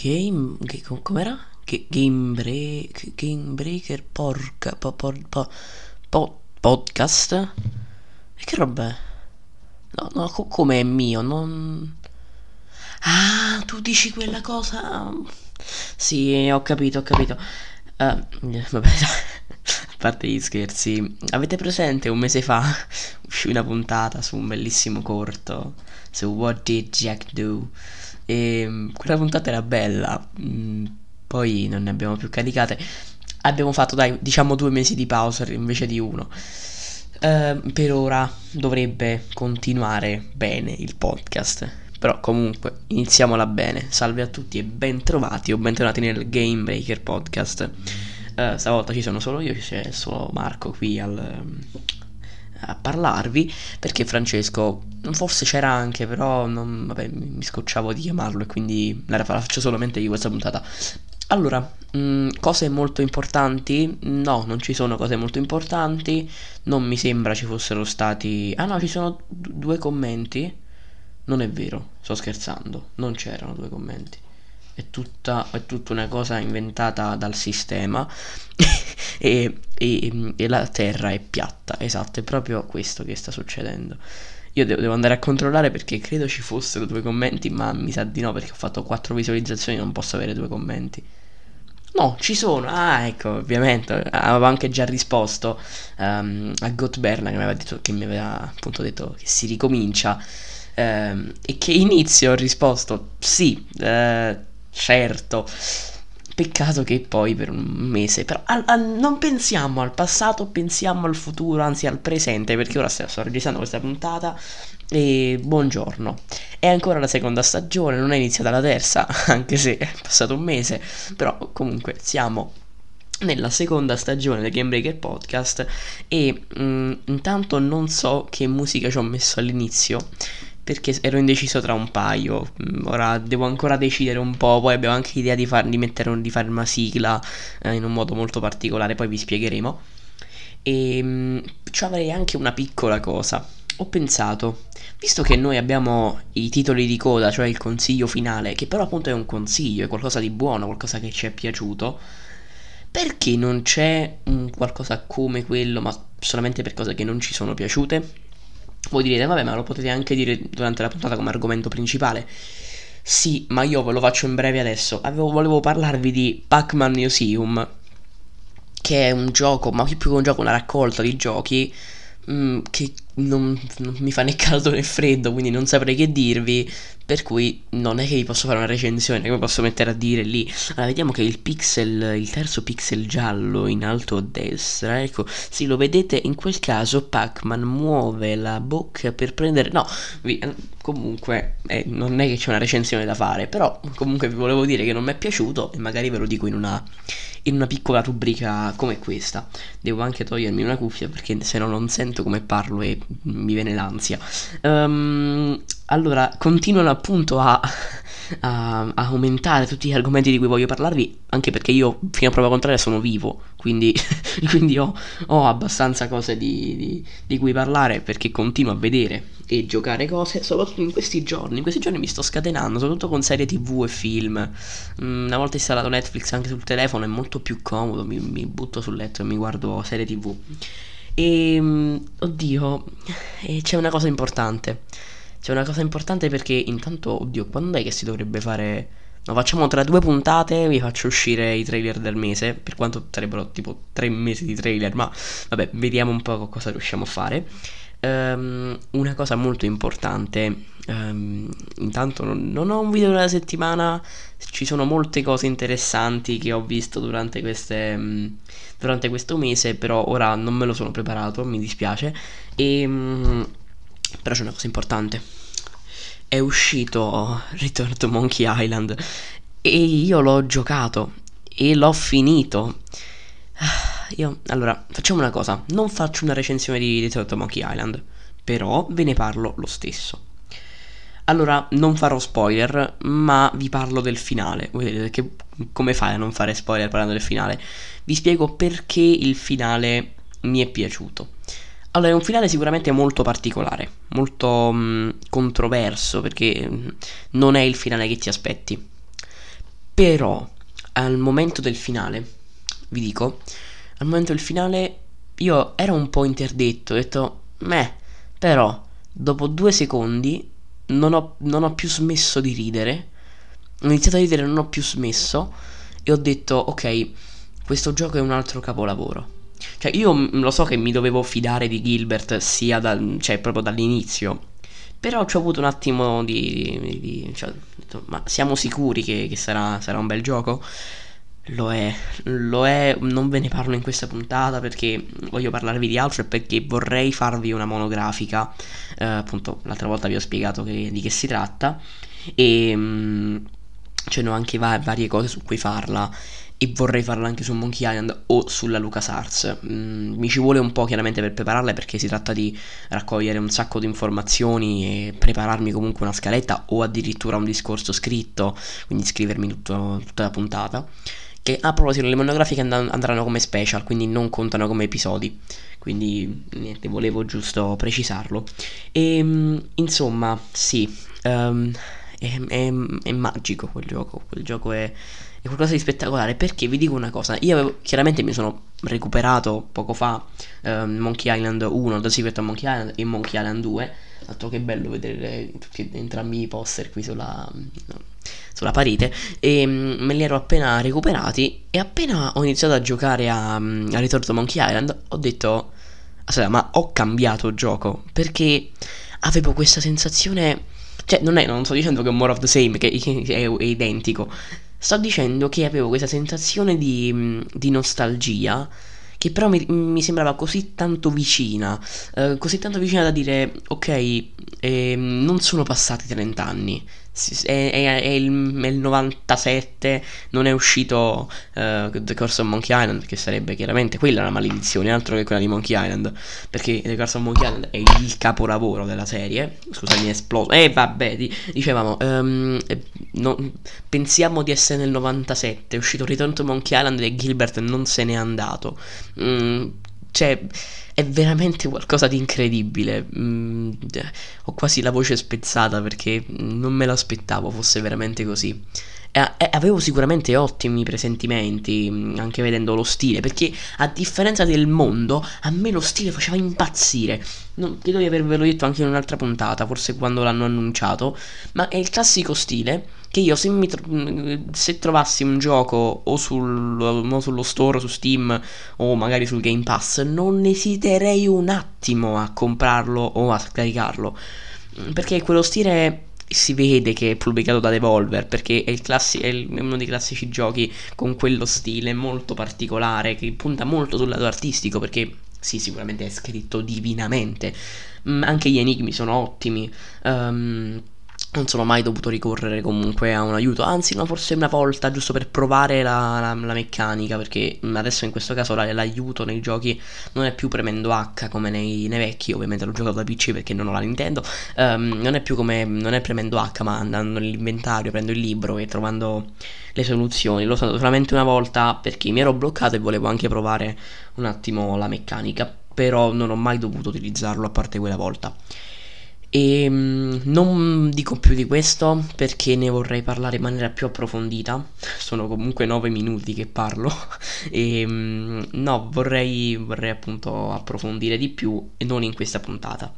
Game... Che, com'era? Game, break, game Breaker porca... Po, po, po, po, podcast? E che roba è? No, no, co- come è mio, non... Ah, tu dici quella cosa... Sì, ho capito, ho capito. Uh, vabbè, a parte gli scherzi, avete presente un mese fa uscì una puntata su un bellissimo corto su What Did Jack Do? E quella puntata era bella, mm, poi non ne abbiamo più caricate. Abbiamo fatto, dai, diciamo due mesi di pausa invece di uno. Uh, per ora dovrebbe continuare bene il podcast. Però comunque iniziamola bene. Salve a tutti e bentrovati o bentornati nel Game Breaker Podcast. Uh, stavolta ci sono solo io, c'è solo Marco qui al, a parlarvi perché Francesco forse c'era anche però non, vabbè, mi scocciavo di chiamarlo e quindi la faccio solamente io questa puntata allora, mh, mm, cose molto importanti? No, non ci sono cose molto importanti. Non mi sembra ci fossero stati. Ah no, ci sono d- due commenti. Non è vero, sto scherzando. Non c'erano due commenti. È tutta, è tutta una cosa inventata dal sistema. e, e, e, la terra è piatta. Esatto, è proprio questo che sta succedendo. Io devo, devo, andare a controllare perché credo ci fossero due commenti, ma mi sa di no perché ho fatto quattro visualizzazioni e non posso avere due commenti. No, ci sono. Ah, ecco, ovviamente. Avevo anche già risposto um, a Gotberna che mi aveva detto che mi aveva appunto detto che si ricomincia. Um, e che inizio ho risposto sì, uh, certo. Peccato che poi per un mese, però al, al, non pensiamo al passato, pensiamo al futuro, anzi al presente, perché ora sto registrando questa puntata e buongiorno. È ancora la seconda stagione, non è iniziata la terza, anche se è passato un mese, però comunque siamo nella seconda stagione del Game Breaker Podcast e mh, mm, intanto non so che musica ci ho messo all'inizio perché ero indeciso tra un paio. Mm, ora devo ancora decidere un po'. Poi abbiamo anche l'idea di, far, di, mettere, di fare una sigla eh, in un modo molto particolare. Poi vi spiegheremo. E mh, mm, ci avrei anche una piccola cosa. Ho pensato, visto che noi abbiamo i titoli di coda, cioè il consiglio finale, che però appunto è un consiglio, è qualcosa di buono, qualcosa che ci è piaciuto, perché non c'è un qualcosa come quello, ma solamente per cose che non ci sono piaciute? Voi direte, vabbè, ma lo potete anche dire durante la puntata come argomento principale. Sì, ma io ve lo faccio in breve adesso. Avevo, volevo parlarvi di Pac-Man Museum, che è un gioco, ma più che un gioco, una raccolta di giochi mh, mm, che non, non, mi fa né caldo né freddo, quindi non saprei che dirvi. Per cui non è che vi posso fare una recensione, mi posso mettere a dire lì. Allora, vediamo che il pixel, il terzo pixel giallo in alto a destra, ecco, sì, lo vedete, in quel caso Pac-Man muove la bocca per prendere... No, vi, comunque eh, non è che c'è una recensione da fare, però comunque vi volevo dire che non mi è piaciuto e magari ve lo dico in una, in una piccola rubrica come questa. Devo anche togliermi una cuffia perché se no non sento come parlo e mi viene l'ansia. Um, allora, continuano appunto a, a, a, aumentare tutti gli argomenti di cui voglio parlarvi, anche perché io, fino a prova contraria, sono vivo, quindi, quindi ho, ho, abbastanza cose di, di, di, cui parlare, perché continuo a vedere e giocare cose, soprattutto in questi giorni. In questi giorni mi sto scatenando, soprattutto con serie tv e film. Mm, una volta installato Netflix anche sul telefono è molto più comodo, mi, mi butto sul letto e mi guardo serie tv. E, ehm, oddio, e c'è una cosa importante. C'è una cosa importante perché intanto, oddio, quando è che si dovrebbe fare... No, facciamo tra due puntate, vi faccio uscire i trailer del mese, per quanto sarebbero tipo tre mesi di trailer, ma vabbè, vediamo un po' cosa riusciamo a fare. Um, una cosa molto importante, um, intanto non, non, ho un video della settimana, ci sono molte cose interessanti che ho visto durante, queste, um, durante questo mese, però ora non me lo sono preparato, mi dispiace. E, però c'è una cosa importante. È uscito Return to Monkey Island e io l'ho giocato e l'ho finito. Io, allora, facciamo una cosa, non faccio una recensione di to Monkey Island, però ve ne parlo lo stesso. Allora, non farò spoiler, ma vi parlo del finale. Che come fai a non fare spoiler parlando del finale? Vi spiego perché il finale mi è piaciuto. Allora, è un finale sicuramente molto particolare, molto mh, controverso, perché mh, non è il finale che ti aspetti. Però al momento del finale, vi dico, al momento del finale io ero un po' interdetto, ho detto, meh, però dopo due secondi non ho, non ho più smesso di ridere, ho iniziato a ridere, non ho più smesso e ho detto, ok, questo gioco è un altro capolavoro. Cioè, io lo so che mi dovevo fidare di Gilbert sia da, cioè, proprio dall'inizio. Però ci ho avuto un attimo di. di, di cioè, detto, ma siamo sicuri che, che sarà, sarà, un bel gioco? Lo è, lo è, non ve ne parlo in questa puntata perché voglio parlarvi di altro e perché vorrei farvi una monografica. Eh, appunto, l'altra volta vi ho spiegato che, di che si tratta. E. Mh, c'erano anche va- varie cose su cui farla e vorrei farla anche su Monkey Island o sulla LucasArts. Mm, mi ci vuole un po' chiaramente per prepararla perché si tratta di raccogliere un sacco di informazioni e prepararmi comunque una scaletta o addirittura un discorso scritto, quindi scrivermi tutto, tutta la puntata. Che a proposito le monografiche and- andranno come special, quindi non contano come episodi. Quindi niente, volevo giusto precisarlo. E mm, insomma, sì, um, è, è, è magico quel gioco. Quel gioco è è qualcosa di spettacolare perché vi dico una cosa, io avevo, chiaramente mi sono recuperato poco fa um, Monkey Island 1, The Secret of Monkey Island e Monkey Island 2, altro che bello vedere tutti entrambi i poster qui sulla, sulla parete. E um, me li ero appena recuperati e appena ho iniziato a giocare a, um, a Return to Monkey Island ho detto, aspetta ma ho cambiato gioco perché avevo questa sensazione... Cioè, non, è, non sto dicendo che è more of the same, che è, è identico, Sto dicendo che avevo questa sensazione di, mm, di nostalgia che però mi, mi, sembrava così tanto vicina, eh, così tanto vicina da dire ok, eh, non sono passati 30 anni, è, è, è, il, è, il, 97, non è uscito uh, The Curse of Monkey Island, che sarebbe chiaramente quella la maledizione, altro che quella di Monkey Island, perché The Curse of Monkey Island è il capolavoro della serie. Scusami, è esploso. Eh, vabbè, di, dicevamo, um, no, pensiamo di essere nel 97, è uscito Return to Monkey Island e Gilbert non se n'è andato. Mm, cioè è veramente qualcosa di incredibile. Mm, ho quasi la voce spezzata perché non me l'aspettavo fosse veramente così. E, e avevo sicuramente ottimi presentimenti, mm, anche vedendo lo stile, perché a differenza del mondo, a me lo stile faceva impazzire. Non, credo di avervelo detto anche in un'altra puntata, forse quando l'hanno annunciato, ma è il classico stile che io se, tro- se trovassi un gioco o, sul, o sullo store, su Steam o magari sul Game Pass, non esiterei un attimo a comprarlo o a scaricarlo. Perché quello stile si vede che è pubblicato da Devolver perché è, classi- è, uno dei classici giochi con quello stile molto particolare che punta molto sul lato artistico perché sì, sicuramente è scritto divinamente. Mm, anche gli enigmi sono ottimi. Um, non sono mai dovuto ricorrere comunque a un aiuto, anzi no, forse una volta giusto per provare la, la, la meccanica, perché adesso in questo caso la, l'aiuto nei giochi non è più premendo H come nei, nei, vecchi, ovviamente l'ho giocato da PC perché non ho la Nintendo, um, non è più come, non è premendo H ma andando nell'inventario, prendo il libro e trovando le soluzioni, l'ho usato solamente una volta perché mi ero bloccato e volevo anche provare un attimo la meccanica, però non ho mai dovuto utilizzarlo a parte quella volta. E um, non dico più di questo perché ne vorrei parlare in maniera più approfondita. Sono comunque 9 minuti che parlo. e um, no, vorrei, vorrei appunto approfondire di più e non in questa puntata.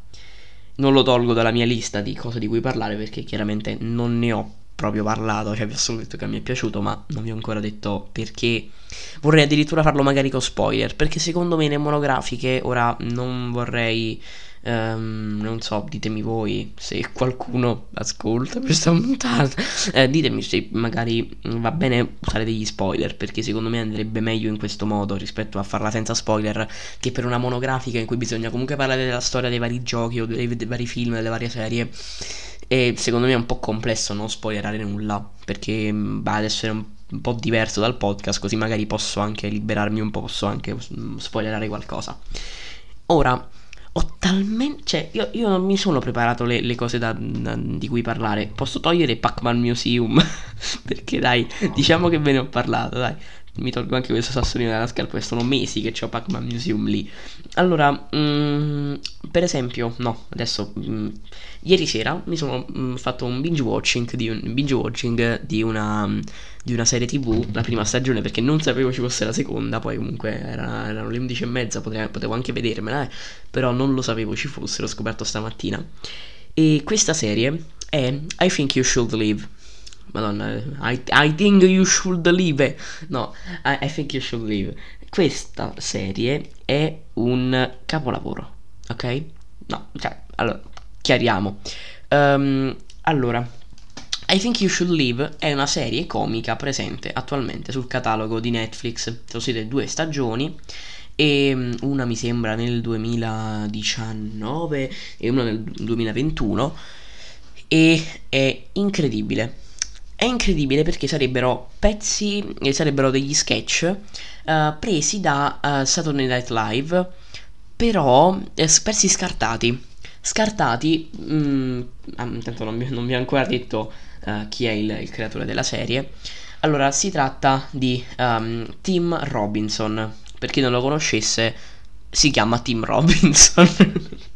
Non lo tolgo dalla mia lista di cose di cui parlare perché chiaramente non ne ho proprio parlato, cioè vi ho solo detto che mi è piaciuto, ma non vi ho ancora detto perché. Vorrei addirittura farlo magari con spoiler, perché secondo me le monografiche ora non vorrei Um, non so, ditemi voi se qualcuno ascolta questa puntata. Eh, ditemi se magari va bene usare degli spoiler, perché secondo me andrebbe meglio in questo modo rispetto a farla senza spoiler, che per una monografica in cui bisogna comunque parlare della storia dei vari giochi o dei, dei vari film, delle varie serie. E secondo me è un po' complesso non spoilerare nulla, perché va ad essere un un po' diverso dal podcast, così magari posso anche liberarmi un po', posso anche spoilerare qualcosa. Ora, ho talmente. Cioè, io, io, non mi sono preparato le, le cose da, da, di cui parlare. Posso togliere Pac-Man Museum? Perché dai, diciamo che ve ne ho parlato, dai. Mi tolgo anche questo sassolino dalla scarpa, perché sono mesi che c'ho Pac-Man Museum lì. Allora, mm, per esempio, no, adesso, mm, ieri sera mi sono mm, fatto un binge watching di, un, binge watching di una, di una serie tv, la prima stagione, perché non sapevo ci fosse la seconda, poi comunque era, erano le 11 e mezza, potevo, potevo anche vedermela, eh, però non lo sapevo ci fosse, l'ho scoperto stamattina. E questa serie è I Think You Should Live Madonna, I, I think you should leave. No, I, I think you should leave. Questa serie è un capolavoro, ok? No, cioè, allora, chiariamo. Um, allora, I Think You Should Live è una serie comica presente attualmente sul catalogo di Netflix. Sono state due stagioni e mm, una mi sembra nel 2019 e una nel 2021 e è incredibile è incredibile perché sarebbero pezzi, eh, sarebbero degli sketch uh, presi da uh, Saturday Night Live, però eh, pezzi scartati. Scartati, mm, intanto non, non vi ho ancora detto uh, chi è il, il, creatore della serie. Allora, si tratta di um, Tim Robinson. Per chi non lo conoscesse, si chiama Tim Robinson.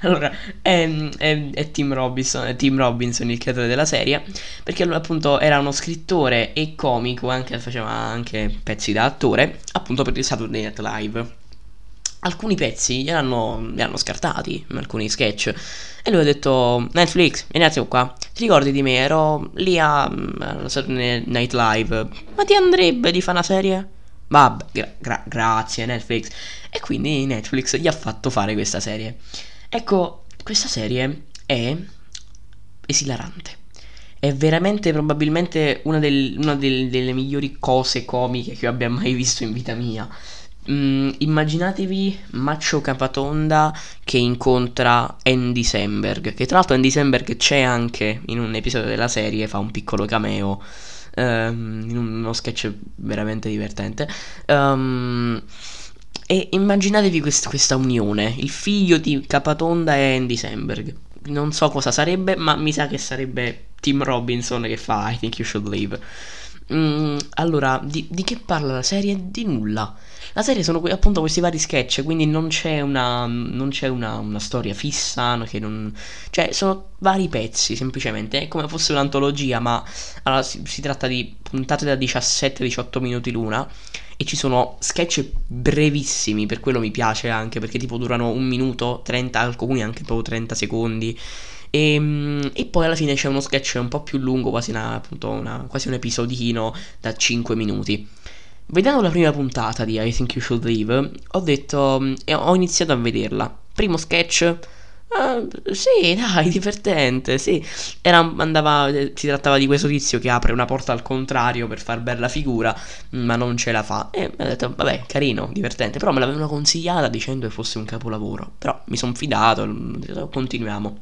allora, è, è, è, Tim Robinson, Tim Robinson il creatore della serie, perché lui appunto era uno scrittore e comico, anche, faceva anche pezzi da attore, appunto per il Saturday Night Live. Alcuni pezzi li hanno, li hanno scartati, alcuni sketch, e lui ha detto, Netflix, vieni qua, ti ricordi di me? Ero lì a, a Saturday Night Live, ma ti andrebbe di fare una serie? Vabbè, gra- gra- grazie Netflix. E quindi Netflix gli ha fatto fare questa serie. Ecco, questa serie è esilarante. È veramente probabilmente una, del, una del, delle migliori cose comiche che io abbia mai visto in vita mia. Mm, immaginatevi Macho Capatonda che incontra Andy Samberg. Che tra l'altro Andy Samberg c'è anche in un episodio della serie, fa un piccolo cameo. Um, uno sketch veramente divertente. Um, e immaginatevi quest- questa unione, il figlio di Capatonda e Andy Samberg. Non so cosa sarebbe, ma mi sa che sarebbe Tim Robinson che fa I Think You Should Leave. Mm, allora, di, di, che parla la serie? Di nulla. La serie sono appunto questi vari sketch, quindi non c'è una, non c'è una, una storia fissa, non, cioè sono vari pezzi semplicemente, è come fosse un'antologia, ma allora, si, si tratta di puntate da 17-18 minuti l'una e ci sono sketch brevissimi, per quello mi piace anche, perché tipo durano un minuto, 30, alcuni anche proprio 30 secondi. E, ehm, e, poi alla fine c'è uno sketch un po' più lungo, quasi, una, appunto una, quasi un episodino da 5 minuti. Vedendo la prima puntata di I Think You Should Leave, ho detto e ho iniziato a vederla. Primo sketch, Uh, sì, dai, divertente, sì. Era, andava, si trattava di questo tizio che apre una porta al contrario per far bella figura, ma non ce la fa. E ha detto, vabbè, carino, divertente. Però me l'avevano consigliata dicendo che fosse un capolavoro. Però mi sono fidato, continuiamo.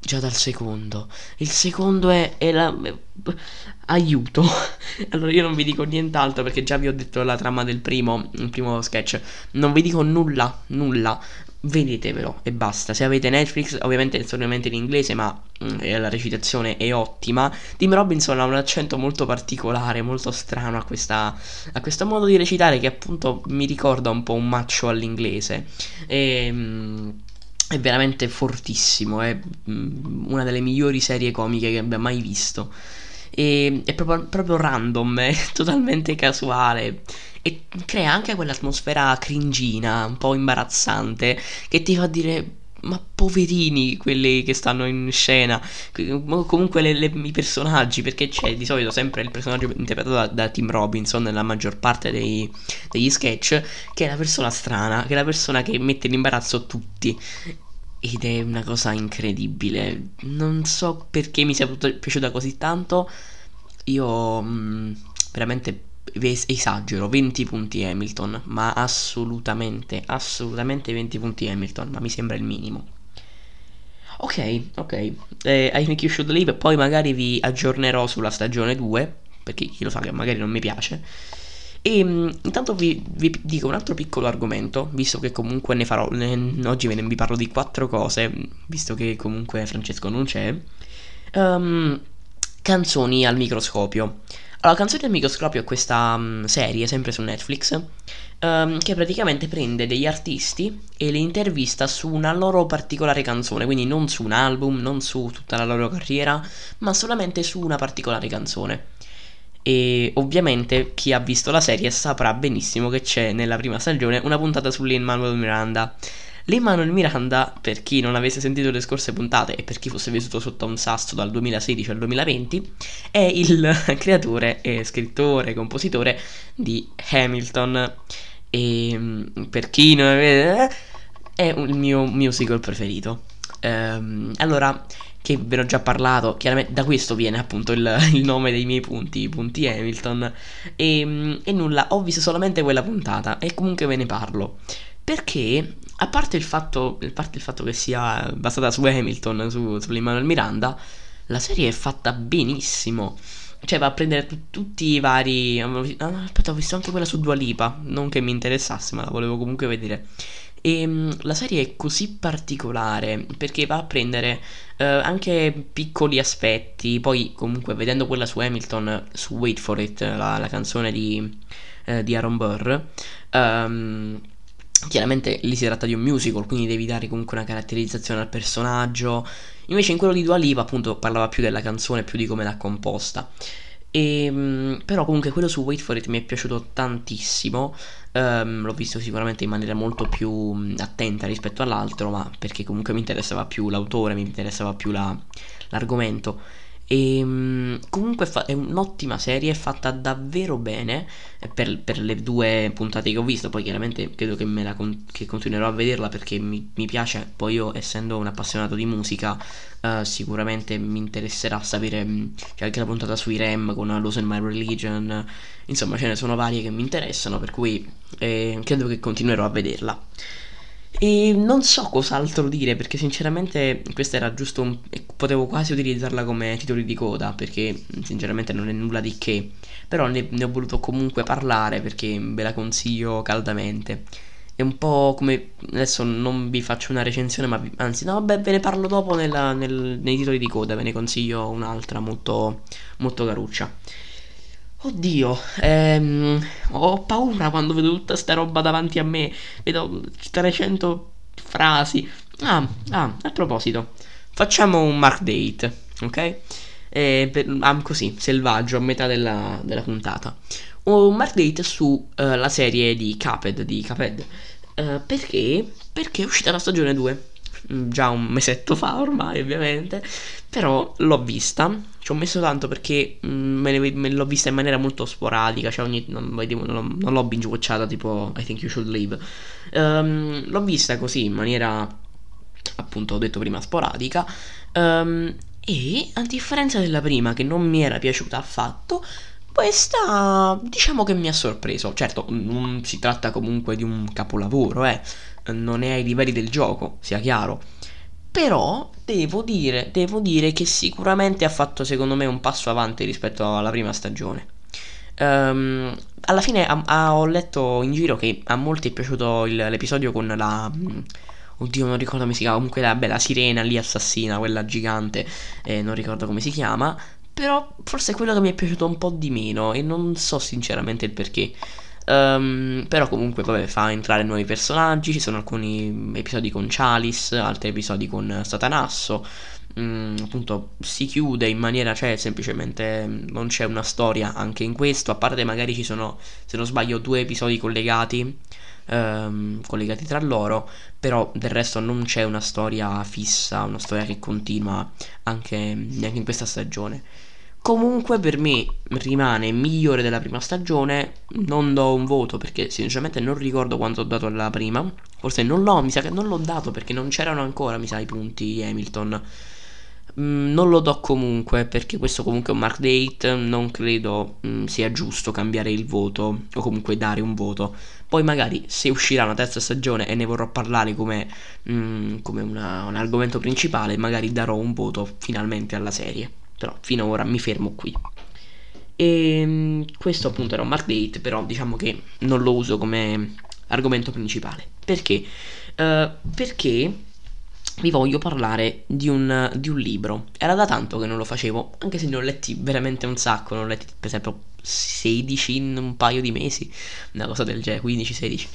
Già dal secondo. Il secondo è, è la... Aiuto. allora io non vi dico nient'altro perché già vi ho detto la trama del primo, primo sketch. Non vi dico nulla, nulla vedetevelo e basta. Se avete Netflix, ovviamente solamente in inglese, ma mm, la recitazione è ottima. Tim Robinson ha un accento molto particolare, molto strano a, questa, a questo modo di recitare che appunto mi ricorda un po' un macho all'inglese. E, mm, è veramente fortissimo, è mm, una delle migliori serie comiche che abbia mai visto. E, è proprio, proprio random, è totalmente casuale e crea anche quell'atmosfera cringina, un po' imbarazzante, che ti fa dire ma poverini quelli che stanno in scena, comunque le, le, i personaggi, perché c'è di solito sempre il personaggio interpretato da, da Tim Robinson nella maggior parte dei, degli sketch, che è la persona strana, che è la persona che mette in imbarazzo tutti. Ed è una cosa incredibile. Non so perché mi sia piaciuta così tanto. Io mh, mm, veramente esagero, 20 punti Hamilton, ma assolutamente, assolutamente 20 punti Hamilton, ma mi sembra il minimo. Ok, ok, eh, I think you should leave, poi magari vi aggiornerò sulla stagione 2, perché chi lo sa che magari non mi piace. E mh, mm, intanto vi, vi, dico un altro piccolo argomento, visto che comunque ne farò, ne, oggi ne vi parlo di quattro cose, visto che comunque Francesco non c'è. Um, canzoni al microscopio. Allora, Canzoni del microscopio è questa um, serie, sempre su Netflix, um, che praticamente prende degli artisti e li intervista su una loro particolare canzone, quindi non su un album, non su tutta la loro carriera, ma solamente su una particolare canzone. E ovviamente chi ha visto la serie saprà benissimo che c'è nella prima stagione una puntata su Lin Manuel Miranda. Manuel Miranda, per chi non avesse sentito le scorse puntate e per chi fosse vissuto sotto un sasso dal 2016 al 2020, è il creatore e scrittore, compositore di Hamilton. E mm, per chi non avesse... è il mio musical preferito. Ehm, allora, che ve ne ho già parlato, chiaramente da questo viene appunto il, il nome dei miei punti, i punti Hamilton, e, mm, e, nulla, ho visto solamente quella puntata e comunque ve ne parlo, perché a parte il fatto, parte il fatto che sia basata su Hamilton, su, sull'Emmanuel Miranda, la serie è fatta benissimo. Cioè va a prendere t- tutti i vari... Ah, aspetta, ho visto anche quella su Dua Lipa, non che mi interessasse, ma la volevo comunque vedere. E um, la serie è così particolare perché va a prendere uh, anche piccoli aspetti. Poi, comunque, vedendo quella su Hamilton, su Wait for It, la, la canzone di, uh, di Aaron Burr, um, chiaramente lì si tratta di un musical, quindi devi dare comunque una caratterizzazione al personaggio. Invece, in quello di Dua Lipa, appunto, parlava più della canzone, più di come l'ha composta. E, ehm, però comunque quello su Wait for It mi è piaciuto tantissimo. Um, l'ho visto sicuramente in maniera molto più mm, attenta rispetto all'altro, ma perché comunque mi interessava più l'autore, mi interessava più la, l'argomento. E um, comunque fa- è un'ottima serie, fatta davvero bene eh, per, per, le due puntate che ho visto. Poi chiaramente credo che, me la con- che continuerò a vederla perché mi, mi, piace. Poi io, essendo un appassionato di musica, uh, sicuramente mi interesserà sapere. Mm, c'è anche la puntata sui REM con Lose in My Religion. Insomma, ce ne sono varie che mi interessano, per cui eh, credo che continuerò a vederla. E non so cos'altro dire perché sinceramente questa era giusto un... potevo quasi utilizzarla come titoli di coda perché sinceramente non è nulla di che, però ne, ne ho voluto comunque parlare perché ve la consiglio caldamente. È un po' come adesso non vi faccio una recensione, ma vi, anzi, no, vabbè, ve ne parlo dopo nella, nel, nei titoli di coda. Ve ne consiglio un'altra molto, molto caruccia. Oddio, ehm, ho paura quando vedo tutta sta roba davanti a me. Vedo 300 frasi. Ah, ah, a proposito, facciamo un mark date, ok? Eh, per, ah, così, selvaggio, a metà della, della puntata. Un mark date su uh, la serie di Caped, di Caped. Uh, perché? Perché è uscita la stagione 2. Mm, già un mesetto fa ormai, ovviamente. Però l'ho vista ci ho messo tanto perché mh, mm, me, ne, me, l'ho vista in maniera molto sporadica, cioè ogni, non, non, non l'ho binge watchata tipo I Think You Should Leave. Um, l'ho vista così in maniera, appunto, ho detto prima, sporadica. Um, e a differenza della prima, che non mi era piaciuta affatto, questa diciamo che mi ha sorpreso. Certo, non si tratta comunque di un capolavoro, eh. Non è ai livelli del gioco, sia chiaro però devo dire, devo dire che sicuramente ha fatto secondo me un passo avanti rispetto alla prima stagione. Um, alla fine a, a, ho letto in giro che a molti è piaciuto il, l'episodio con la... Mm, oddio, non ricordo come si chiama. Comunque la, beh, la sirena lì assassina, quella gigante. Eh, non ricordo come si chiama. Però forse è quello che mi è piaciuto un po' di meno. E non so sinceramente il perché. Um, però comunque vabbè, fa entrare nuovi personaggi, ci sono alcuni episodi con Chalice, altri episodi con Satanasso. Mm, appunto si chiude in maniera cioè semplicemente non c'è una storia anche in questo a parte magari ci sono se non sbaglio due episodi collegati um, collegati tra loro però del resto non c'è una storia fissa una storia che continua anche, anche in questa stagione Comunque per me rimane migliore della prima stagione. Non do un voto perché sinceramente non ricordo quanto ho dato alla prima. Forse non l'ho, mi sa che non l'ho dato perché non c'erano ancora, mi sa, i punti Hamilton. Mm, non lo do comunque perché questo comunque è un mark date. Non credo mm, sia giusto cambiare il voto o comunque dare un voto. Poi magari se uscirà una terza stagione e ne vorrò parlare come, mm, come una, un argomento principale, magari darò un voto finalmente alla serie però fino ad ora mi fermo qui. E ehm, questo appunto era un mark date, però diciamo che non lo uso come argomento principale. Perché? Uh, perché vi voglio parlare di un, di un, libro. Era da tanto che non lo facevo, anche se ne ho letti veramente un sacco. Ne ho letti per esempio 16 in un paio di mesi, una cosa del genere, 15-16.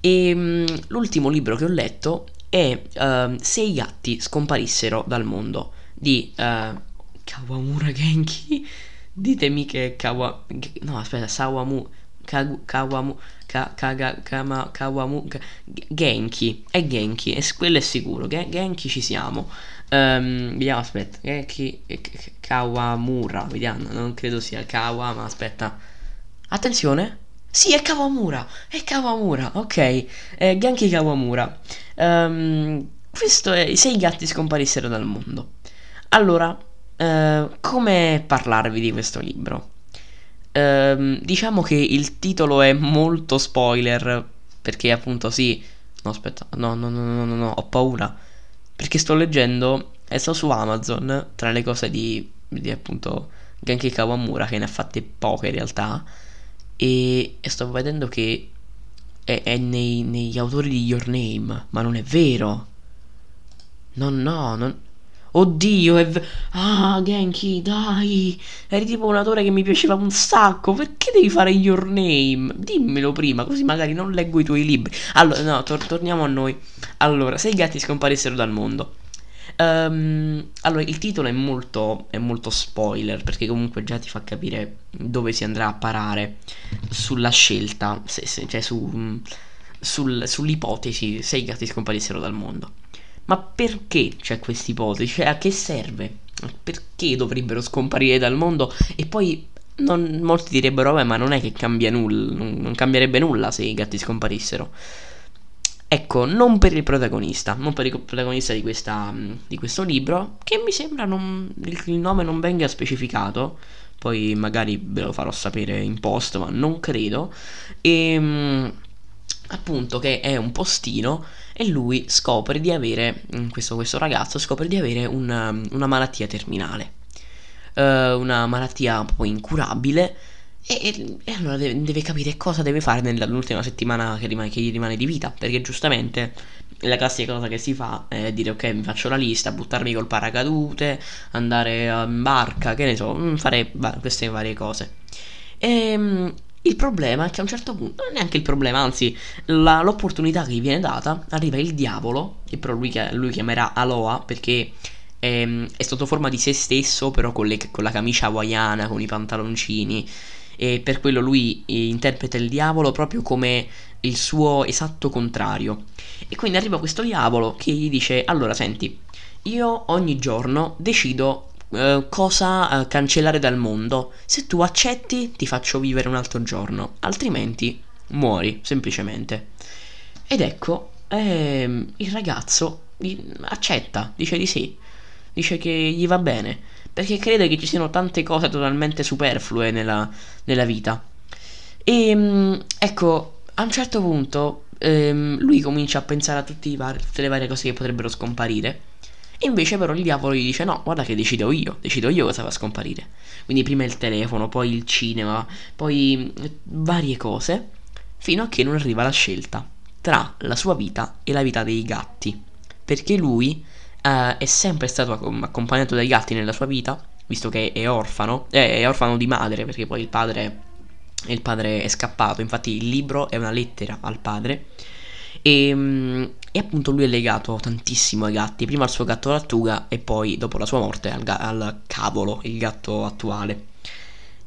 E um, l'ultimo libro che ho letto è uh, Se i gatti scomparissero dal mondo di uh, Kawamura Genki. Ditemi che Kawa... No, aspetta, Sawamu... Kawamu... Kaga, kama, Kawamu, Genki, è Genki, e quello è sicuro, Genki ci siamo. Um, vediamo, aspetta, Genki, Kawamura, vediamo, non credo sia Kawa, ma aspetta. Attenzione, sì, è Kawamura, è Kawamura, ok, è Genki Kawamura. Um, questo è Se i gatti scomparissero dal mondo. Allora, uh, come parlarvi di questo libro? Ehm, diciamo che il titolo è molto spoiler. Perché appunto sì. No, aspetta. No, no, no, no, no, no ho paura. Perché sto leggendo. E sto su Amazon. Tra le cose di. di appunto. Genki Kawamura. Che ne ha fatte poche in realtà. E, e sto vedendo che. È, è nei, negli autori di Your Name. Ma non è vero. No, no, non. Oddio, è... V- ah, Genki, dai. Eri tipo un autore che mi piaceva un sacco. Perché devi fare Your Name? Dimmelo prima, così magari non leggo i tuoi libri. Allora, no, tor- torniamo a noi. Allora, se i gatti scomparissero dal mondo. Um, allora, il titolo è molto, è molto spoiler perché comunque già ti fa capire dove si andrà a parare sulla scelta, se, se, cioè su, sul, sull'ipotesi se i gatti scomparissero dal mondo. Ma perché c'è questa ipotesi? Cioè, a che serve? Perché dovrebbero scomparire dal mondo? E poi non, molti direbbero, vabbè, ma non è che cambia nulla, non, non cambierebbe nulla se i gatti scomparissero. Ecco, non per il protagonista, non per il protagonista di, questa, di questo libro, che mi sembra non, il, il nome non venga specificato, poi magari ve lo farò sapere in post, ma non credo. E ehm, appunto che è un postino e lui scopre di avere, mm, questo, questo ragazzo scopre di avere una, una malattia terminale, uh, una malattia poi incurabile. E, e allora deve, deve, capire cosa deve fare nell'ultima settimana che, rimane, che, gli rimane di vita, perché giustamente la classica cosa che si fa è dire ok mi faccio la lista, buttarmi col paracadute, andare in barca, che ne so, mm, fare queste varie cose. E, ehm, il problema è che a un certo punto, non è neanche il problema, anzi, la, l'opportunità che gli viene data, arriva il diavolo, che però lui, lui chiamerà Aloha perché è, ehm, è sotto forma di se stesso, però con, le, con la camicia hawaiana, con i pantaloncini, e per quello lui eh, interpreta il diavolo proprio come il suo esatto contrario. E quindi arriva questo diavolo che gli dice, allora senti, io ogni giorno decido eh, cosa uh, cancellare dal mondo. Se tu accetti, ti faccio vivere un altro giorno, altrimenti muori semplicemente. Ed ecco, ehm, il ragazzo accetta, dice di sì, dice che gli va bene, perché crede che ci siano tante cose totalmente superflue nella, nella vita. E ehm, ecco, a un certo punto ehm, lui comincia a pensare a vari, tutte le varie cose che potrebbero scomparire invece però il diavolo gli dice no, guarda che decido io, decido io cosa va a scomparire. Quindi prima il telefono, poi il cinema, poi varie cose, fino a che non arriva la scelta tra la sua vita e la vita dei gatti. Perché lui eh, è sempre stato accompagnato dai gatti nella sua vita, visto che è orfano, eh, è orfano di madre, perché poi il padre, il padre è scappato, infatti il libro è una lettera al padre. E, e appunto lui è legato tantissimo ai gatti, prima al suo gatto lattuga e poi dopo la sua morte al, ga- al cavolo, il gatto attuale.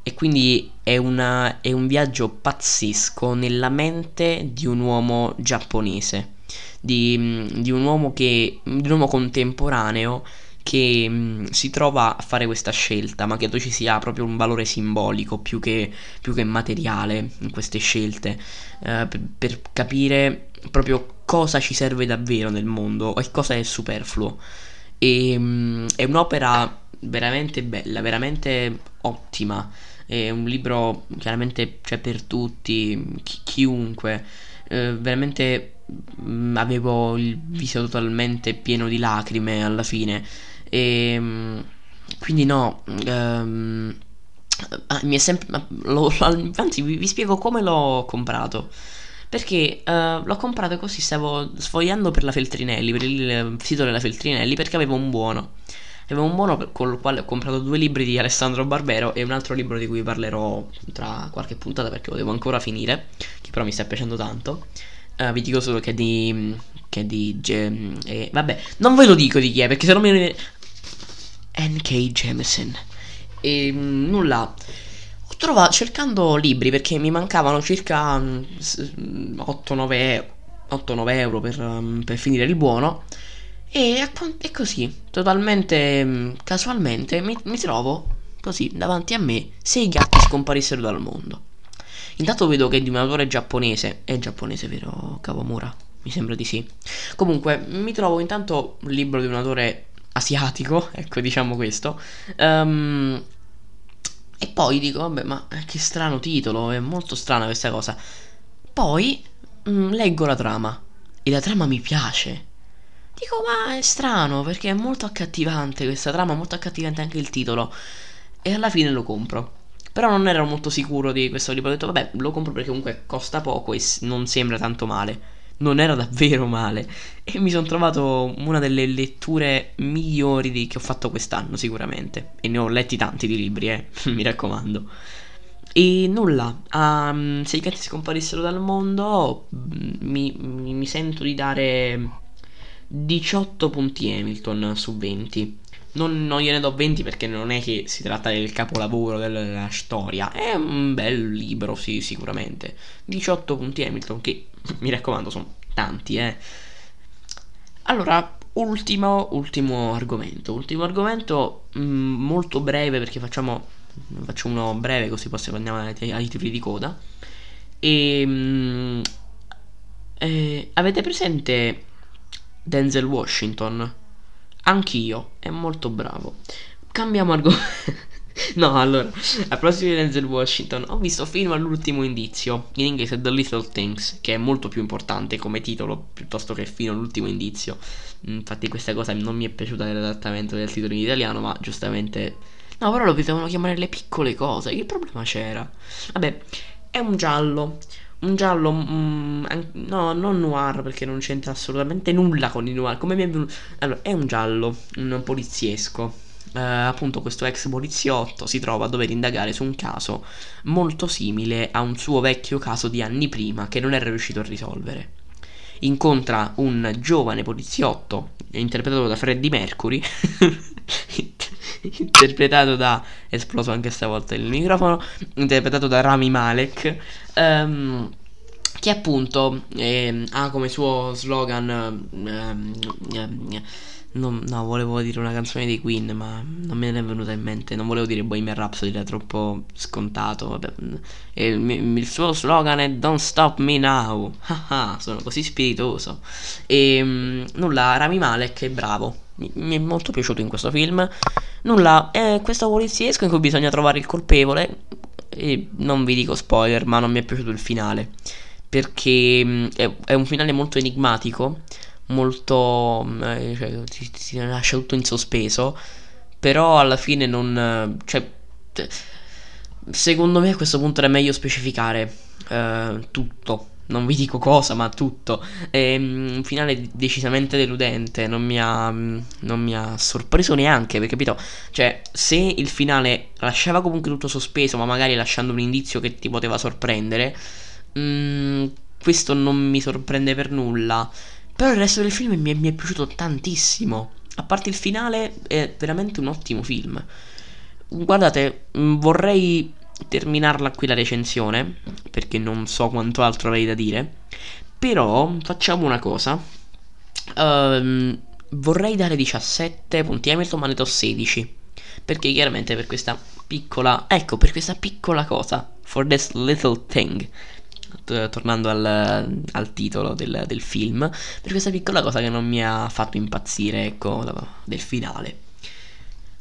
E quindi è, una, è, un viaggio pazzesco nella mente di un uomo giapponese, di, di, un, uomo che, di un uomo contemporaneo che mh, si trova a fare questa scelta, ma credo ci sia proprio un valore simbolico più che, più che materiale in queste scelte, eh, per, per capire proprio cosa ci serve davvero nel mondo e cosa è superfluo. E, um, è un'opera veramente bella, veramente ottima. È un libro chiaramente cioè, per tutti, chi- chiunque. Eh, veramente mh, avevo il viso totalmente pieno di lacrime alla fine. E, mh, quindi no. Um, mi è sempre. Lo, anzi, vi, vi spiego come l'ho comprato Perché uh, l'ho comprato così, stavo sfogliando per la Feltrinelli, per il sito della Feltrinelli, perché avevo un buono. Avevo un buono con il quale ho comprato due libri di Alessandro Barbero e un altro libro di cui parlerò tra qualche puntata perché lo devo ancora finire, che però mi sta piacendo tanto. Uh, vi dico solo che è di. che è di. Eh, vabbè, non ve lo dico di chi è perché se no mi. N.K. Jameson. E mm, nulla. Ho trovato cercando libri perché mi mancavano circa 8-9 mm, euro per, um, per finire il buono. E è così, totalmente mm, casualmente, mi, mi trovo così davanti a me se i gatti scomparissero dal mondo. Intanto vedo che è di un autore giapponese. È giapponese, vero Kawamura? Mi sembra di sì. Comunque, mi trovo intanto un libro di un autore asiatico, ecco, diciamo questo. Um, e poi dico, vabbè, ma che strano titolo, è molto strana questa cosa. Poi mh, mm, leggo la trama e la trama mi piace. Dico, ma è strano perché è molto accattivante questa trama, molto accattivante anche il titolo. E alla fine lo compro. Però non ero molto sicuro di questo libro. Ho detto, vabbè, lo compro perché comunque costa poco e non sembra tanto male. Non era davvero male. E mi sono trovato una delle letture migliori di, che ho fatto quest'anno, sicuramente. E ne ho letti tanti di libri, eh. mi raccomando. E nulla, um, se i gatti scomparissero dal mondo, mi, mi, mi sento di dare 18 punti Hamilton su 20. Non, non, gliene do 20 perché non è che si tratta del capolavoro della storia. È un bel libro, sì, sicuramente. 18 punti Hamilton, che mi raccomando, sono tanti, eh. Allora, ultimo, ultimo argomento. Ultimo argomento mh, mm, molto breve perché facciamo, faccio uno breve così poi andiamo ai, ai titoli di coda. E, mh, mm, eh, avete presente Denzel Washington. Anch'io, è molto bravo. Cambiamo argomento. no, allora, a proposito di Denzel Washington, ho visto film all'ultimo indizio, in inglese The Little Things, che è molto più importante come titolo piuttosto che fino all'ultimo indizio. Infatti questa cosa non mi è piaciuta nell'adattamento del titolo in italiano, ma giustamente... No, però lo potevano chiamare le piccole cose, che problema c'era? Vabbè, è un giallo un giallo, mm, no, non noir perché non c'entra assolutamente nulla con il noir. Come mi è venuto? Allora, è un giallo, un poliziesco. Uh, appunto, questo ex poliziotto si trova a dover indagare su un caso molto simile a un suo vecchio caso di anni prima che non era riuscito a risolvere. Incontra un giovane poliziotto interpretato da Freddie Mercury. interpretato da esploso anche stavolta il microfono interpretato da Rami Malek um, che appunto eh, ha come suo slogan eh, eh, no, volevo dire una canzone dei Queen, ma non me ne è venuta in mente. Non volevo dire Bohemian Rhapsody, era troppo scontato. Vabbè. Il, il, suo slogan è Don't Stop Me Now. sono così spiritoso. E mm, nulla, Rami Malek è bravo. Mi, mi, è molto piaciuto in questo film. Nulla, è questo poliziesco in cui bisogna trovare il colpevole. E non vi dico spoiler, ma non mi è piaciuto il finale. Perché mm, è, è un finale molto enigmatico molto mm, eh, cioè, ti, ti, lascia tutto in sospeso però alla fine non cioè secondo me a questo punto è meglio specificare eh, tutto non vi dico cosa, ma tutto. È mm, un finale decisamente deludente. Non mi, ha, mm, non mi ha sorpreso neanche. Perché, capito? Cioè, se il finale lasciava comunque tutto sospeso, ma magari lasciando un indizio che ti poteva sorprendere, mh, questo non mi sorprende per nulla. Però il resto del film mi è, mi è piaciuto tantissimo. A parte il finale, è veramente un ottimo film. Guardate, mm, vorrei terminarla qui la recensione, perché non so quanto altro avrei da dire. Però facciamo una cosa. Um, vorrei dare 17 punti Hamilton, ma ne do 16. Perché chiaramente per questa piccola... Ecco, per questa piccola cosa. For this little thing tornando al, al titolo del, del, film, per questa piccola cosa che non mi ha fatto impazzire, ecco, del finale.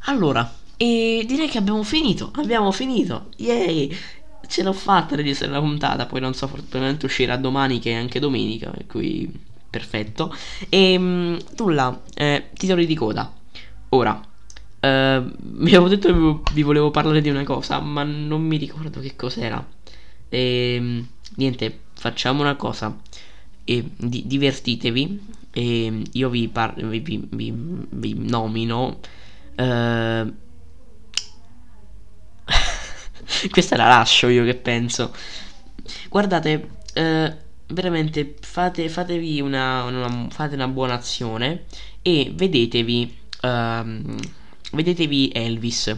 Allora, e direi che abbiamo finito, abbiamo finito, yay! Ce l'ho fatta registrare la puntata, poi non so, fortunatamente uscirà domani che è anche domenica, per cui perfetto. E mm, nulla, eh, titoli di coda. Ora, eh, vi avevo detto che vi volevo parlare di una cosa, ma non mi ricordo che cos'era. E ehm, niente, facciamo una cosa. E di- divertitevi. E io vi, par- vi, vi, vi, vi nomino. eh, Questa la lascio io che penso. Guardate, eh, veramente fate, fatevi una, una- fate una buona azione e vedetevi, ehm, vedetevi Elvis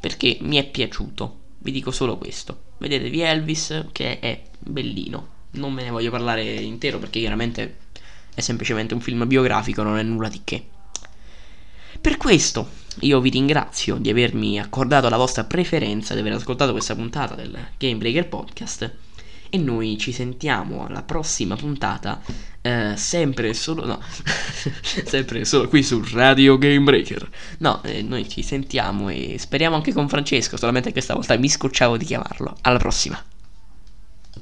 perché mi è piaciuto. Vi dico solo questo. Vedetevi Elvis che è bellino. Non me ne voglio parlare intero perché chiaramente è semplicemente un film biografico, non è nulla di che. Per questo io vi ringrazio di avermi accordato la vostra preferenza, di aver ascoltato questa puntata del Game Breaker Podcast e noi ci sentiamo alla prossima puntata, eh, sempre e solo, no, sempre e solo qui su Radio Game Breaker. No, eh, noi ci sentiamo e speriamo anche con Francesco, solamente che questa volta mi scocciavo di chiamarlo. Alla prossima.